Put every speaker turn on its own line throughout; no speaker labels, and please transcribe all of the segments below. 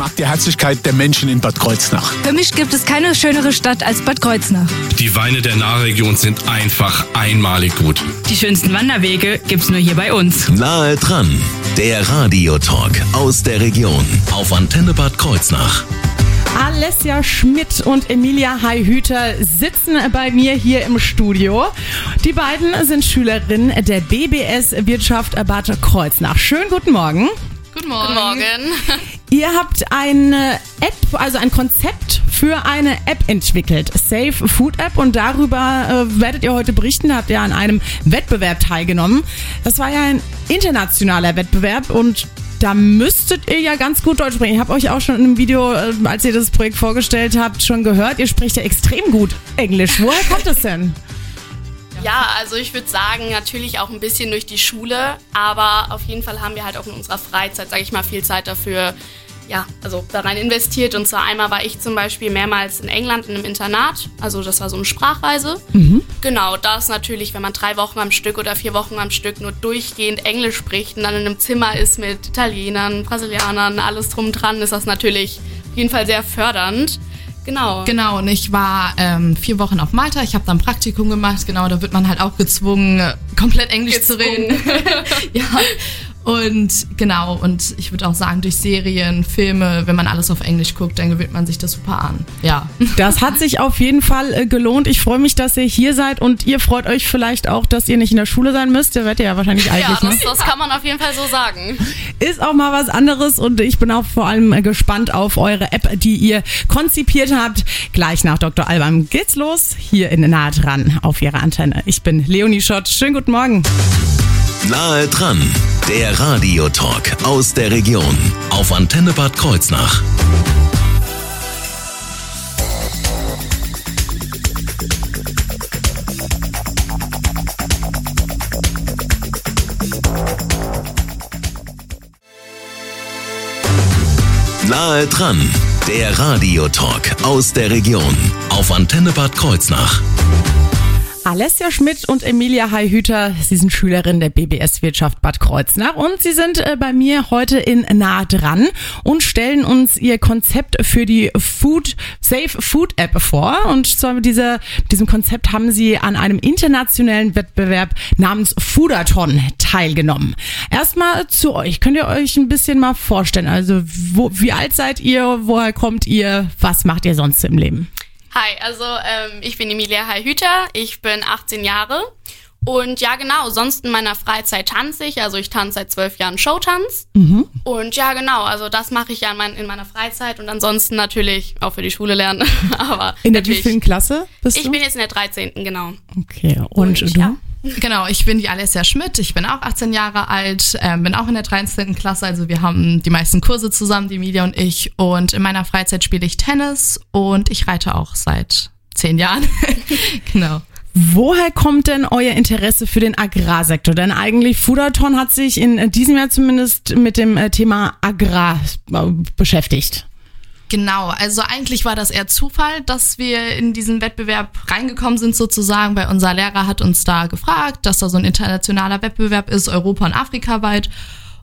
mag die Herzlichkeit der Menschen in Bad Kreuznach.
Für mich gibt es keine schönere Stadt als Bad Kreuznach.
Die Weine der Nahregion sind einfach einmalig gut.
Die schönsten Wanderwege gibt's nur hier bei uns.
Nahe dran, der Radiotalk aus der Region auf Antenne Bad Kreuznach.
Alessia Schmidt und Emilia Haihüter sitzen bei mir hier im Studio. Die beiden sind Schülerinnen der BBS Wirtschaft Bad Kreuznach. Schönen guten Morgen.
Guten Morgen. Guten Morgen.
Ihr habt eine App, also ein Konzept für eine App entwickelt, Safe Food App, und darüber äh, werdet ihr heute berichten. Da habt ihr an einem Wettbewerb teilgenommen. Das war ja ein internationaler Wettbewerb und da müsstet ihr ja ganz gut Deutsch sprechen. Ich habe euch auch schon in einem Video, äh, als ihr das Projekt vorgestellt habt, schon gehört. Ihr spricht ja extrem gut Englisch. Woher kommt das denn?
Ja, also ich würde sagen, natürlich auch ein bisschen durch die Schule, aber auf jeden Fall haben wir halt auch in unserer Freizeit, sage ich mal, viel Zeit dafür, ja, also da rein investiert. Und zwar einmal war ich zum Beispiel mehrmals in England in einem Internat, also das war so eine Sprachreise. Mhm. Genau, das natürlich, wenn man drei Wochen am Stück oder vier Wochen am Stück nur durchgehend Englisch spricht und dann in einem Zimmer ist mit Italienern, Brasilianern, alles drum dran, ist das natürlich auf jeden Fall sehr fördernd. Genau.
Genau, und ich war ähm, vier Wochen auf Malta. Ich habe da ein Praktikum gemacht. Genau, da wird man halt auch gezwungen, komplett Englisch gezwungen. zu reden. ja. Und genau, und ich würde auch sagen, durch Serien, Filme, wenn man alles auf Englisch guckt, dann gewöhnt man sich das super an. Ja.
Das hat sich auf jeden Fall äh, gelohnt. Ich freue mich, dass ihr hier seid und ihr freut euch vielleicht auch, dass ihr nicht in der Schule sein müsst. Ihr werdet ja wahrscheinlich eigentlich.
Ja, das, ne? das kann man auf jeden Fall so sagen.
Ist auch mal was anderes und ich bin auch vor allem äh, gespannt auf eure App, die ihr konzipiert habt. Gleich nach Dr. Alban geht's los, hier in Nahe dran auf ihrer Antenne. Ich bin Leonie Schott. Schönen guten Morgen.
Nahe dran, der Radiotalk aus der Region auf Antenne Bad Kreuznach. Nahe dran, der Radiotalk aus der Region auf Antenne Bad Kreuznach.
Alessia Schmidt und Emilia Haihüter, sie sind Schülerinnen der BBS Wirtschaft Bad Kreuznach und sie sind äh, bei mir heute in Nah dran und stellen uns ihr Konzept für die Food Safe Food App vor. Und zwar mit dieser diesem Konzept haben sie an einem internationalen Wettbewerb namens Foodathon teilgenommen. Erstmal zu euch, könnt ihr euch ein bisschen mal vorstellen, also wo, wie alt seid ihr, woher kommt ihr, was macht ihr sonst im Leben?
Hi, also ähm, ich bin Emilia Heihüter, ich bin 18 Jahre und ja genau, sonst in meiner Freizeit tanze ich, also ich tanze seit zwölf Jahren Showtanz mhm. und ja genau, also das mache ich ja in, mein, in, meiner Freizeit und ansonsten natürlich auch für die Schule lernen, aber
In der wievielten Klasse
bist du? Ich bin jetzt in der 13. genau.
Okay, und, und du? Ja.
Genau, ich bin die Alessia Schmidt, ich bin auch 18 Jahre alt, äh, bin auch in der 13. Klasse, also wir haben die meisten Kurse zusammen, die Media und ich. Und in meiner Freizeit spiele ich Tennis und ich reite auch seit zehn Jahren. genau.
Woher kommt denn euer Interesse für den Agrarsektor? Denn eigentlich Foodathon hat sich in diesem Jahr zumindest mit dem äh, Thema Agrar äh, beschäftigt.
Genau, also eigentlich war das eher Zufall, dass wir in diesen Wettbewerb reingekommen sind sozusagen, weil unser Lehrer hat uns da gefragt, dass da so ein internationaler Wettbewerb ist, Europa und Afrika weit.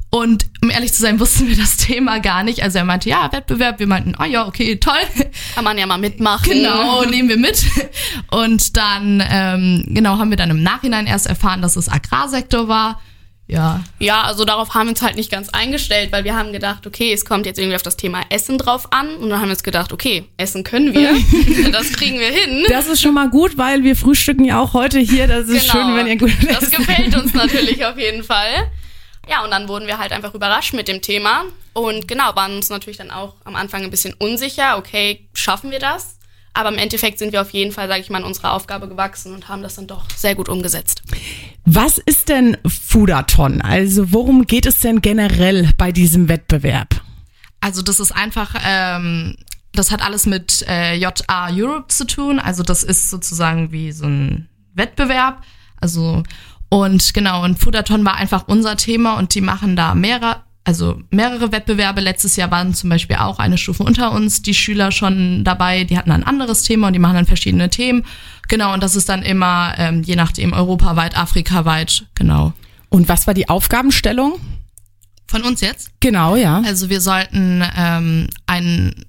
Und um ehrlich zu sein, wussten wir das Thema gar nicht. Also er meinte, ja, Wettbewerb. Wir meinten, oh ja, okay, toll.
Kann man ja mal mitmachen.
Genau, nehmen wir mit. Und dann, ähm, genau, haben wir dann im Nachhinein erst erfahren, dass es Agrarsektor war ja.
Ja, also darauf haben wir uns halt nicht ganz eingestellt, weil wir haben gedacht, okay, es kommt jetzt irgendwie auf das Thema Essen drauf an. Und dann haben wir uns gedacht, okay, Essen können wir. das kriegen wir hin.
Das ist schon mal gut, weil wir frühstücken ja auch heute hier. Das ist genau. schön, wenn ihr gut
Das gefällt uns natürlich auf jeden Fall. Ja, und dann wurden wir halt einfach überrascht mit dem Thema. Und genau, waren uns natürlich dann auch am Anfang ein bisschen unsicher. Okay, schaffen wir das? Aber im Endeffekt sind wir auf jeden Fall, sage ich mal, in unserer Aufgabe gewachsen und haben das dann doch sehr gut umgesetzt.
Was ist denn Foodathon? Also worum geht es denn generell bei diesem Wettbewerb?
Also das ist einfach, ähm, das hat alles mit äh, JA Europe zu tun. Also das ist sozusagen wie so ein Wettbewerb. Also und genau, und Foodathon war einfach unser Thema und die machen da mehrere, also mehrere Wettbewerbe. Letztes Jahr waren zum Beispiel auch eine Stufe unter uns die Schüler schon dabei. Die hatten ein anderes Thema und die machen dann verschiedene Themen. Genau, und das ist dann immer ähm, je nachdem europaweit, afrikaweit, genau.
Und was war die Aufgabenstellung?
Von uns jetzt?
Genau, ja.
Also wir sollten ähm, ein,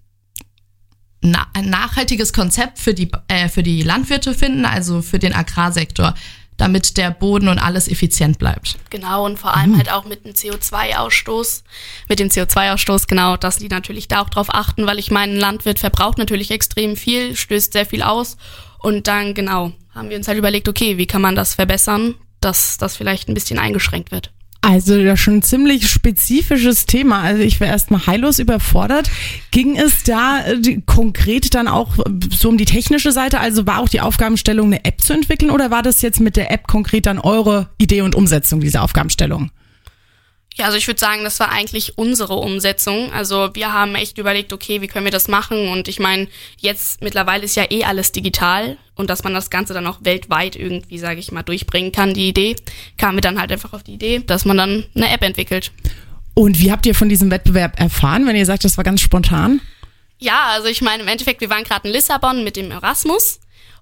na, ein nachhaltiges Konzept für die, äh, für die Landwirte finden, also für den Agrarsektor, damit der Boden und alles effizient bleibt.
Genau, und vor allem halt auch mit dem CO2-Ausstoß, mit dem CO2-Ausstoß, genau, dass die natürlich da auch drauf achten, weil ich meine, ein Landwirt verbraucht natürlich extrem viel, stößt sehr viel aus. Und dann, genau, haben wir uns halt überlegt, okay, wie kann man das verbessern, dass das vielleicht ein bisschen eingeschränkt wird.
Also ja schon ein ziemlich spezifisches Thema. Also ich wäre erstmal heillos überfordert. Ging es da äh, konkret dann auch äh, so um die technische Seite? Also war auch die Aufgabenstellung, eine App zu entwickeln oder war das jetzt mit der App konkret dann eure Idee und Umsetzung dieser Aufgabenstellung?
Ja, also ich würde sagen, das war eigentlich unsere Umsetzung. Also wir haben echt überlegt, okay, wie können wir das machen? Und ich meine, jetzt mittlerweile ist ja eh alles digital und dass man das Ganze dann auch weltweit irgendwie, sage ich mal, durchbringen kann, die Idee, kamen wir dann halt einfach auf die Idee, dass man dann eine App entwickelt.
Und wie habt ihr von diesem Wettbewerb erfahren, wenn ihr sagt, das war ganz spontan?
Ja, also ich meine, im Endeffekt, wir waren gerade in Lissabon mit dem Erasmus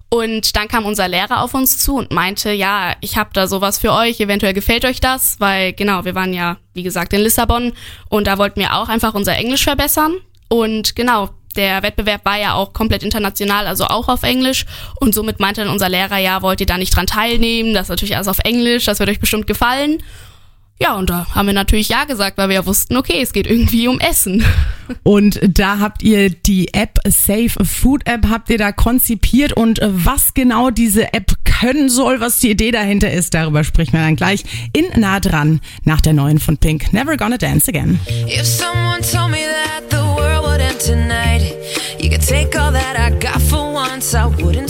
und dann kam unser Lehrer auf uns zu und meinte, ja, ich habe da sowas für euch, eventuell gefällt euch das, weil genau, wir waren ja, wie gesagt, in Lissabon und da wollten wir auch einfach unser Englisch verbessern. Und genau, der Wettbewerb war ja auch komplett international, also auch auf Englisch. Und somit meinte dann unser Lehrer, ja, wollt ihr da nicht dran teilnehmen? Das ist natürlich alles auf Englisch, das wird euch bestimmt gefallen. Ja, und da haben wir natürlich Ja gesagt, weil wir ja wussten, okay, es geht irgendwie um Essen.
Und da habt ihr die App Safe Food App, habt ihr da konzipiert und was genau diese App können soll, was die Idee dahinter ist, darüber sprechen wir dann gleich in nah dran nach der neuen von Pink. Never Gonna Dance Again.
If someone told me that the world would end tonight, you could take all that I got for once, I wouldn't.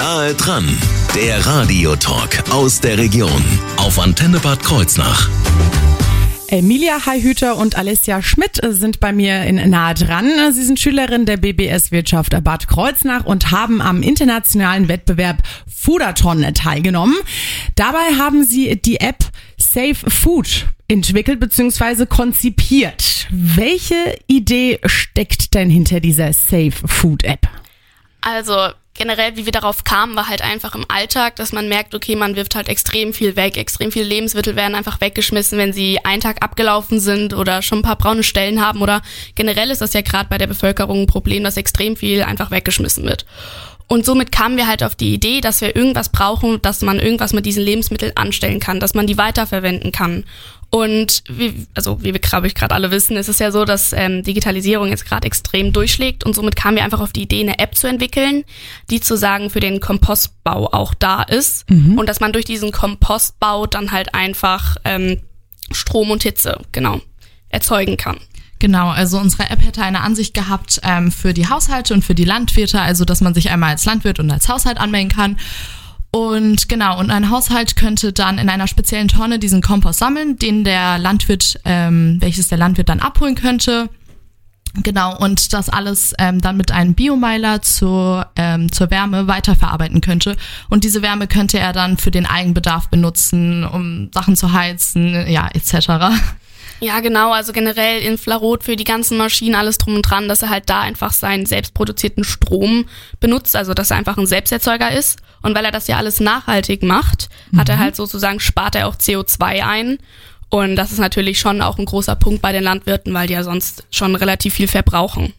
Nahe dran, der Radiotalk aus der Region auf Antenne Bad Kreuznach.
Emilia Heihüter und Alessia Schmidt sind bei mir in nahe dran. Sie sind Schülerin der BBS Wirtschaft Bad Kreuznach und haben am internationalen Wettbewerb Foodathon teilgenommen. Dabei haben sie die App Safe Food entwickelt bzw. konzipiert. Welche Idee steckt denn hinter dieser Safe Food App?
Also generell, wie wir darauf kamen, war halt einfach im Alltag, dass man merkt, okay, man wirft halt extrem viel weg. Extrem viele Lebensmittel werden einfach weggeschmissen, wenn sie einen Tag abgelaufen sind oder schon ein paar braune Stellen haben. Oder generell ist das ja gerade bei der Bevölkerung ein Problem, dass extrem viel einfach weggeschmissen wird. Und somit kamen wir halt auf die Idee, dass wir irgendwas brauchen, dass man irgendwas mit diesen Lebensmitteln anstellen kann, dass man die weiterverwenden kann. Und wie, also wie wir glaube ich gerade alle wissen, ist es ja so, dass ähm, Digitalisierung jetzt gerade extrem durchschlägt und somit kamen wir einfach auf die Idee, eine App zu entwickeln, die zu sagen für den Kompostbau auch da ist mhm. und dass man durch diesen Kompostbau dann halt einfach ähm, Strom und Hitze genau erzeugen kann.
Genau, also unsere App hätte eine Ansicht gehabt ähm, für die Haushalte und für die Landwirte, also dass man sich einmal als Landwirt und als Haushalt anmelden kann. Und genau, und ein Haushalt könnte dann in einer speziellen Tonne diesen Kompost sammeln, den der Landwirt, ähm, welches der Landwirt dann abholen könnte. Genau, und das alles ähm, dann mit einem Biomeiler zur, ähm, zur Wärme weiterverarbeiten könnte. Und diese Wärme könnte er dann für den Eigenbedarf benutzen, um Sachen zu heizen, ja, etc.
Ja, genau. Also generell Infrarot für die ganzen Maschinen, alles drum und dran, dass er halt da einfach seinen selbstproduzierten Strom benutzt, also dass er einfach ein Selbsterzeuger ist. Und weil er das ja alles nachhaltig macht, mhm. hat er mhm. halt sozusagen, spart er auch CO2 ein. Und das ist natürlich schon auch ein großer Punkt bei den Landwirten, weil die ja sonst schon relativ viel verbrauchen.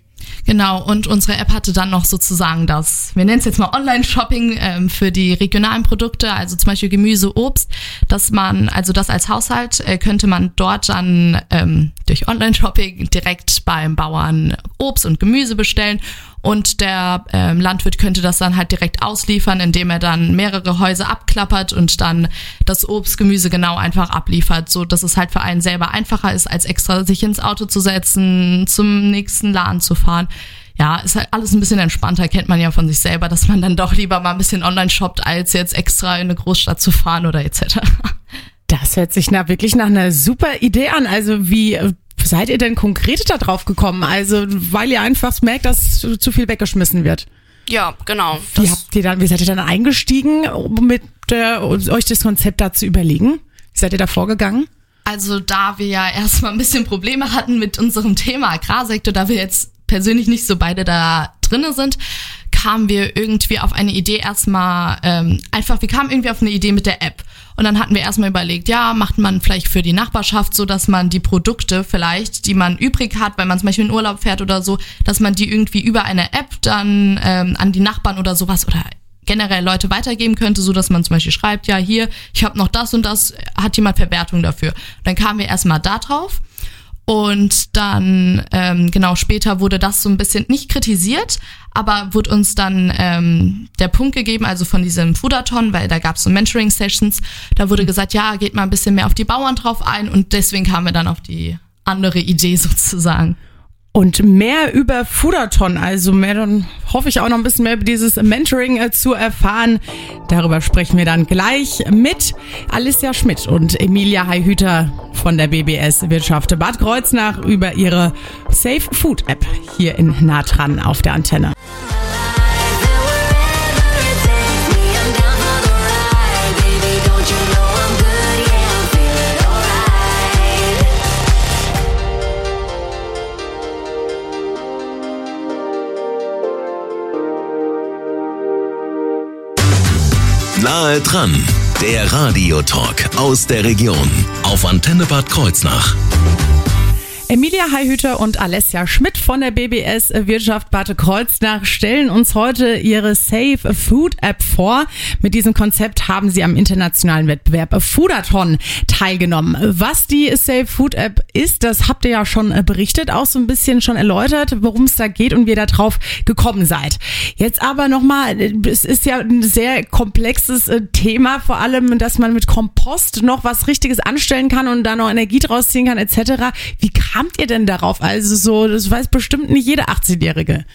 Genau, und unsere App hatte dann noch sozusagen das, wir nennen es jetzt mal Online-Shopping ähm, für die regionalen Produkte, also zum Beispiel Gemüse, Obst, dass man, also das als Haushalt äh, könnte man dort dann ähm, durch Online-Shopping direkt beim Bauern Obst und Gemüse bestellen und der ähm, Landwirt könnte das dann halt direkt ausliefern, indem er dann mehrere Häuser abklappert und dann das Obst, Gemüse genau einfach abliefert, so dass es halt für einen selber einfacher ist, als extra sich ins Auto zu setzen, zum nächsten Laden zu fahren. Ja, ist halt alles ein bisschen entspannter, kennt man ja von sich selber, dass man dann doch lieber mal ein bisschen online shoppt, als jetzt extra in eine Großstadt zu fahren oder etc.
Das hört sich na, wirklich nach einer super Idee an. Also wie seid ihr denn konkret da drauf gekommen? Also, weil ihr einfach merkt, dass zu viel weggeschmissen wird.
Ja, genau.
Wie habt ihr dann, wie seid ihr dann eingestiegen, um mit äh, euch das Konzept da zu überlegen? Wie seid ihr da vorgegangen?
Also, da wir ja erstmal ein bisschen Probleme hatten mit unserem Thema Agrarsektor, da wir jetzt persönlich nicht so beide da drinne sind, kamen wir irgendwie auf eine Idee erstmal, ähm, einfach, wir kamen irgendwie auf eine Idee mit der App. Und dann hatten wir erstmal überlegt, ja, macht man vielleicht für die Nachbarschaft so, dass man die Produkte vielleicht, die man übrig hat, weil man zum Beispiel in Urlaub fährt oder so, dass man die irgendwie über eine App dann ähm, an die Nachbarn oder sowas oder generell Leute weitergeben könnte, so dass man zum Beispiel schreibt, ja hier, ich habe noch das und das, hat jemand Verwertung dafür. Dann kamen wir erstmal da drauf und dann, ähm, genau, später wurde das so ein bisschen nicht kritisiert, aber wurde uns dann ähm, der Punkt gegeben, also von diesem Foodathon, weil da gab es so Mentoring-Sessions, da wurde gesagt, ja, geht mal ein bisschen mehr auf die Bauern drauf ein und deswegen kamen wir dann auf die andere Idee sozusagen.
Und mehr über Foodathon, also mehr, dann hoffe ich auch noch ein bisschen mehr über dieses Mentoring äh, zu erfahren. Darüber sprechen wir dann gleich mit Alicia Schmidt und Emilia Heihüter von der BBS Wirtschaft Bad Kreuznach über ihre Safe Food App hier in Natran auf der Antenne.
Nahe dran, der Radiotalk aus der Region auf Antenne Bad Kreuznach.
Emilia Heihüter und Alessia Schmidt von der BBS Wirtschaft Bad Kreuznach stellen uns heute ihre Safe Food App vor. Mit diesem Konzept haben sie am internationalen Wettbewerb Foodathon teilgenommen. Was die Safe Food App ist, das habt ihr ja schon berichtet, auch so ein bisschen schon erläutert, worum es da geht und wie ihr da drauf gekommen seid. Jetzt aber nochmal, es ist ja ein sehr komplexes äh, Thema, vor allem, dass man mit Kompost noch was Richtiges anstellen kann und da noch Energie draus ziehen kann etc. Wie kamt ihr denn darauf? Also so, das weiß bestimmt nicht jede 18-Jährige.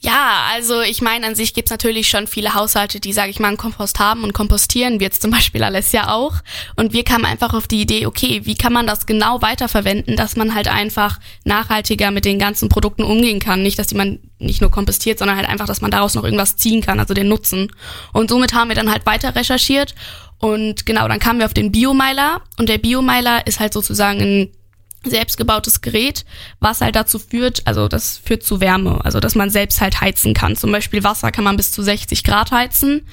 Ja, also ich meine, an sich gibt's natürlich schon viele Haushalte, die, sage ich mal, einen Kompost haben und kompostieren, wie jetzt zum Beispiel Alessia auch. Und wir kamen einfach auf die Idee, okay, wie kann man das genau weiterverwenden, dass man halt einfach nachhaltiger mit den ganzen Produkten umgehen kann. Nicht, dass die man nicht nur kompostiert, sondern halt einfach, dass man daraus noch irgendwas ziehen kann, also den Nutzen. Und somit haben wir dann halt weiter recherchiert und genau, dann kamen wir auf den Biomeiler und der Biomeiler ist halt sozusagen ein selbstgebautes Gerät, was halt dazu führt, also das führt zu Wärme, also dass man selbst halt heizen kann. Zum Beispiel Wasser kann man bis zu 60 Grad heizen.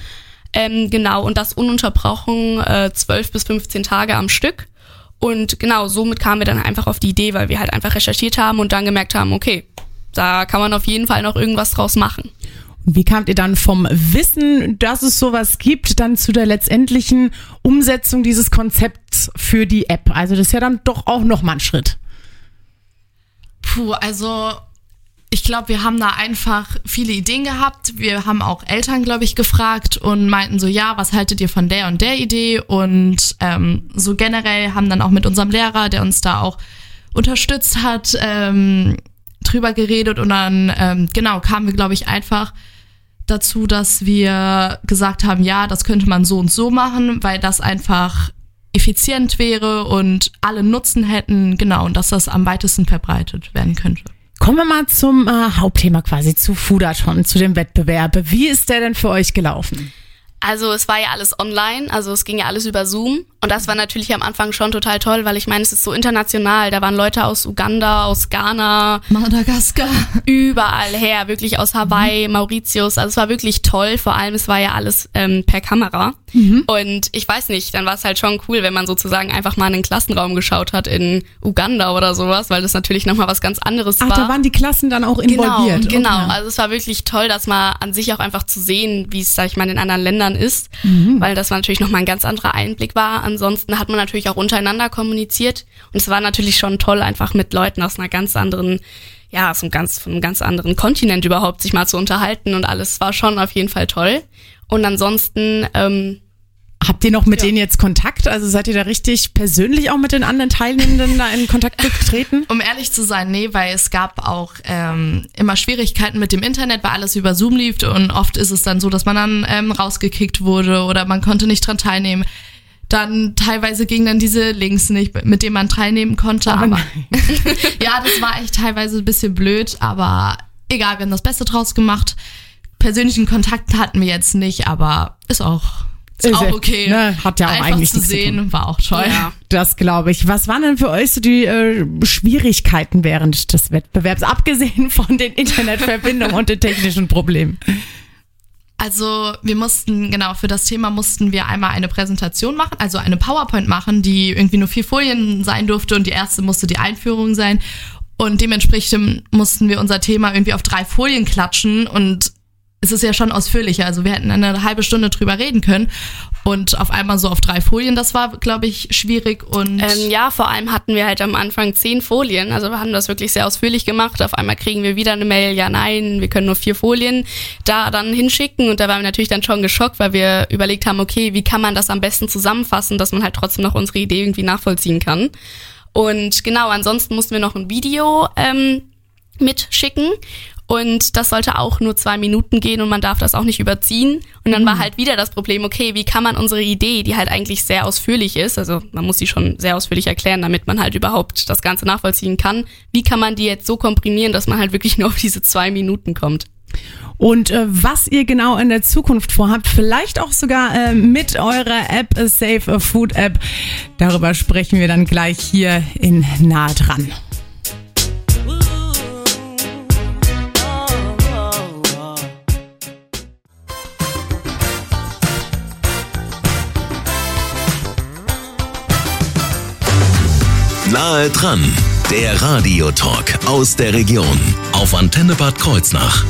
Ähm, genau, und das ununterbrochen äh, 12 bis 15 Tage am Stück. Und genau, somit kamen wir dann einfach auf die Idee, weil wir halt einfach recherchiert haben und dann gemerkt haben, okay, da kann man auf jeden Fall noch irgendwas draus machen.
Wie kamt ihr dann vom Wissen, dass es sowas gibt, dann zu der letztendlichen Umsetzung dieses Konzepts für die App? Also das ist ja dann doch auch noch mal ein Schritt.
Puh, also ich glaube, wir haben da einfach viele Ideen gehabt. Wir haben auch Eltern, glaube ich, gefragt und meinten so, ja, was haltet ihr von der und der Idee? Und ähm, so generell haben dann auch mit unserem Lehrer, der uns da auch unterstützt hat, ähm, drüber geredet und dann, ähm, genau, kamen wir, glaube ich, einfach dazu, dass wir gesagt haben, ja, das könnte man so und so machen, weil das einfach effizient wäre und alle Nutzen hätten, genau, und dass das am weitesten verbreitet werden könnte.
Kommen wir mal zum äh, Hauptthema quasi, zu Foodathon, zu dem Wettbewerb. Wie ist der denn für euch gelaufen?
Also es war ja alles online, also es ging ja alles über Zoom. Und das war natürlich am Anfang schon total toll, weil ich meine, es ist so international. Da waren Leute aus Uganda, aus Ghana,
Madagaskar,
überall her, wirklich aus Hawaii, Mauritius. Also es war wirklich toll. Vor allem, es war ja alles ähm, per Kamera. Mhm. Und ich weiß nicht, dann war es halt schon cool, wenn man sozusagen einfach mal in den Klassenraum geschaut hat in Uganda oder sowas, weil das natürlich nochmal was ganz anderes
Ach,
war.
da waren die Klassen dann auch involviert.
Genau, genau.
Okay.
Also es war wirklich toll, dass man an sich auch einfach zu sehen, wie es, sag ich mal, in anderen Ländern ist,
Mhm.
weil das war natürlich nochmal ein ganz anderer Einblick war. Ansonsten hat man natürlich auch untereinander kommuniziert und es war natürlich schon toll, einfach mit Leuten aus einer ganz anderen ja, aus einem ganz, von einem ganz anderen Kontinent überhaupt sich mal zu unterhalten und alles war schon auf jeden Fall toll. Und ansonsten, ähm,
Habt ihr noch mit denen jetzt Kontakt? Also seid ihr da richtig persönlich auch mit den anderen Teilnehmenden da in Kontakt getreten?
Um ehrlich zu sein, nee, weil es gab auch ähm, immer Schwierigkeiten mit dem Internet, weil alles über Zoom lief und oft ist es dann so, dass man dann ähm, rausgekickt wurde oder man konnte nicht dran teilnehmen. Dann teilweise gingen dann diese Links nicht, mit denen man teilnehmen konnte.
Oh
aber ja, das war echt teilweise ein bisschen blöd, aber egal, wir haben das Beste draus gemacht. Persönlichen Kontakt hatten wir jetzt nicht, aber ist auch Ist auch okay.
Ne, hat ja auch
Einfach
eigentlich
zu sehen, war auch toll.
Ja.
Das glaube ich. Was waren denn für euch so die äh, Schwierigkeiten während des Wettbewerbs, abgesehen von den Internetverbindungen und den technischen Problemen?
Also wir mussten, genau, für das Thema mussten wir einmal eine Präsentation machen, also eine PowerPoint machen, die irgendwie nur vier Folien sein durfte und die erste musste die Einführung sein. Und dementsprechend mussten wir unser Thema irgendwie auf drei Folien klatschen und es ist ja schon ausführlicher. Also wir hätten eine halbe Stunde drüber reden können und auf einmal so auf drei Folien, das war, glaube ich, schwierig und
Ähm, ja, vor allem hatten wir halt am Anfang zehn Folien. Also wir haben das wirklich sehr ausführlich gemacht. Auf einmal kriegen wir wieder eine Mail, ja, nein, wir können nur vier Folien da dann hinschicken. Und da waren wir natürlich dann schon geschockt, weil wir überlegt haben, okay, wie kann man das am besten zusammenfassen, dass man halt trotzdem noch unsere Idee irgendwie nachvollziehen kann. Und genau, ansonsten mussten wir noch ein Video ähm, mitschicken. Und das sollte auch nur zwei Minuten gehen und man darf das auch nicht überziehen. Und dann war halt wieder das Problem, okay, wie kann man unsere Idee, die halt eigentlich sehr ausführlich ist, also man muss die schon sehr ausführlich erklären, damit man halt überhaupt das Ganze nachvollziehen kann, wie kann man die jetzt so komprimieren, dass man halt wirklich nur auf diese zwei Minuten kommt?
Und äh, was ihr genau in der Zukunft vorhabt, vielleicht auch sogar äh, mit eurer App, äh, Safe Food App, darüber sprechen wir dann gleich hier in Nah dran.
Nahe dran, der Radiotalk aus der Region auf Antenne Bad Kreuznach.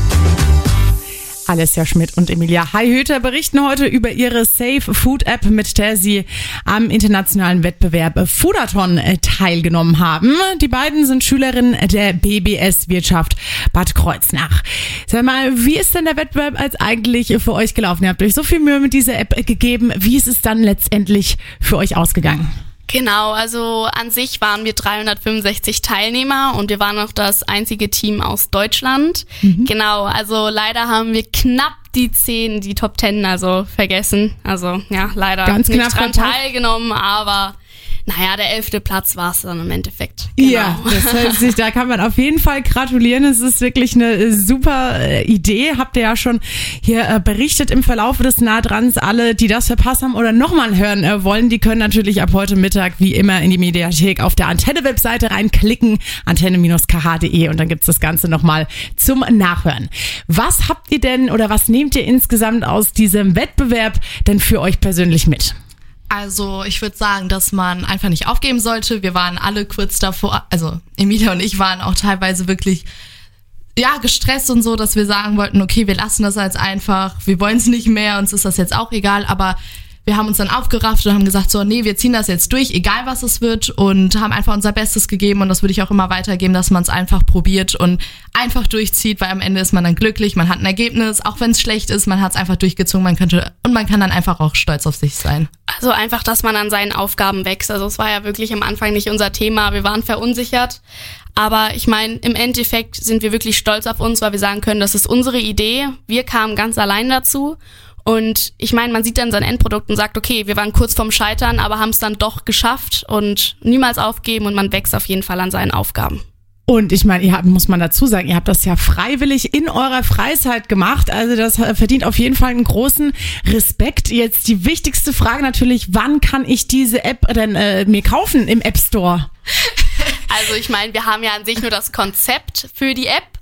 Alessia Schmidt und Emilia Heihüter berichten heute über ihre Safe Food App, mit der sie am internationalen Wettbewerb Foodathon äh, teilgenommen haben. Die beiden sind Schülerinnen der BBS Wirtschaft Bad Kreuznach. Sag mal, wie ist denn der Wettbewerb als eigentlich für euch gelaufen? Ihr habt euch so viel Mühe mit dieser App gegeben. Wie ist es dann letztendlich für euch ausgegangen?
Genau, also an sich waren wir 365 Teilnehmer und wir waren auch das einzige Team aus Deutschland. Genau, also leider haben wir knapp die 10, die Top 10 also vergessen. Also ja, leider
Ganz
nicht
knapp
dran teilgenommen, aber naja, der elfte Platz war es dann im Endeffekt. Genau.
Ja, das heißt, sich, da kann man auf jeden Fall gratulieren. Es ist wirklich eine äh, super äh, Idee. Habt ihr ja schon hier äh, berichtet im Verlauf des Nahdrans. Alle, die das verpasst haben oder nochmal hören wollen, die können natürlich ab heute Mittag wie immer in die Mediathek auf der Antenne-Webseite reinklicken, antenne-kh.de und dann gibt's das Ganze nochmal zum Nachhören. Was habt ihr denn oder was nehmt ihr insgesamt aus diesem Wettbewerb denn für euch persönlich mit?
Also ich würde sagen, dass man einfach nicht aufgeben sollte. Wir waren alle kurz davor, also Emilia und ich waren auch teilweise wirklich ja gestresst und so, dass wir sagen wollten, okay, wir lassen das jetzt einfach, wir wollen es nicht mehr, uns ist das jetzt auch egal, aber wir haben uns dann aufgerafft und haben gesagt, so, nee, wir ziehen das jetzt durch, egal was es wird und haben einfach unser Bestes gegeben und das würde ich auch immer weitergeben, dass man es einfach probiert und einfach durchzieht, weil am Ende ist man dann glücklich, man hat ein Ergebnis, auch wenn es schlecht ist, man hat es einfach durchgezogen, man könnte und man kann dann einfach auch stolz auf sich sein.
Also einfach, dass man an seinen Aufgaben wächst. Also es war ja wirklich am Anfang nicht unser Thema. Wir waren verunsichert. Aber ich meine, im Endeffekt sind wir wirklich stolz auf uns, weil wir sagen können, das ist unsere Idee. Wir kamen ganz allein dazu. Und ich meine, man sieht dann sein Endprodukt und sagt, okay, wir waren kurz vorm Scheitern, aber haben es dann doch geschafft und niemals aufgeben und man wächst auf jeden Fall an seinen Aufgaben.
Und ich meine, ihr habt, muss man dazu sagen, ihr habt das ja freiwillig in eurer Freizeit gemacht. Also das äh, verdient auf jeden Fall einen großen Respekt. Jetzt die wichtigste Frage natürlich, wann kann ich diese App denn äh, mir kaufen im App Store?
Also ich meine, wir haben ja an sich nur das Konzept für die App.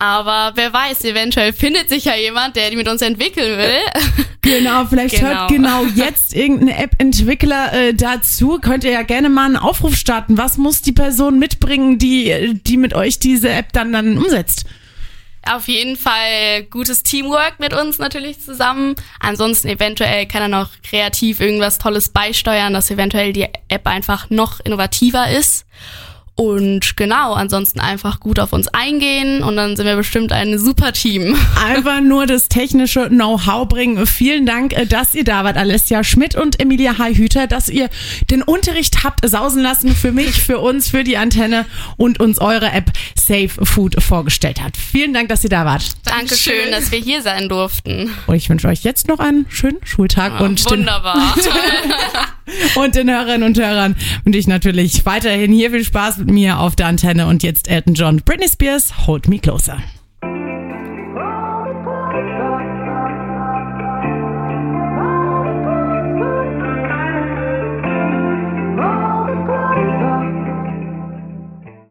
Aber wer weiß, eventuell findet sich ja jemand, der die mit uns entwickeln will.
Genau, vielleicht
Genau.
hört genau jetzt irgendein App-Entwickler äh, dazu. Könnt ihr ja gerne mal einen Aufruf starten. Was muss die Person mitbringen, die, die mit euch diese App dann, dann umsetzt?
Auf jeden Fall gutes Teamwork mit uns natürlich zusammen. Ansonsten eventuell kann er noch kreativ irgendwas Tolles beisteuern, dass eventuell die App einfach noch innovativer ist. Und genau, ansonsten einfach gut auf uns eingehen und dann sind wir bestimmt ein super Team.
Einfach nur das technische Know-how bringen. Vielen Dank, äh, dass ihr da wart, Alessia Schmidt und Emilia Heihüter, dass ihr den Unterricht habt sausen lassen für mich, für uns, für die Antenne und uns eure App Safe Food vorgestellt habt. Vielen Dank, dass ihr da wart.
Dankeschön, dass wir hier sein durften.
Und ich wünsche euch jetzt noch einen schönen Schultag und den,
Wunderbar.
und den Hörerinnen und Hörern wünsche ich natürlich weiterhin hier viel Spaß mit mir auf der Antenne und jetzt Elton John, Britney Spears, Hold Me Closer.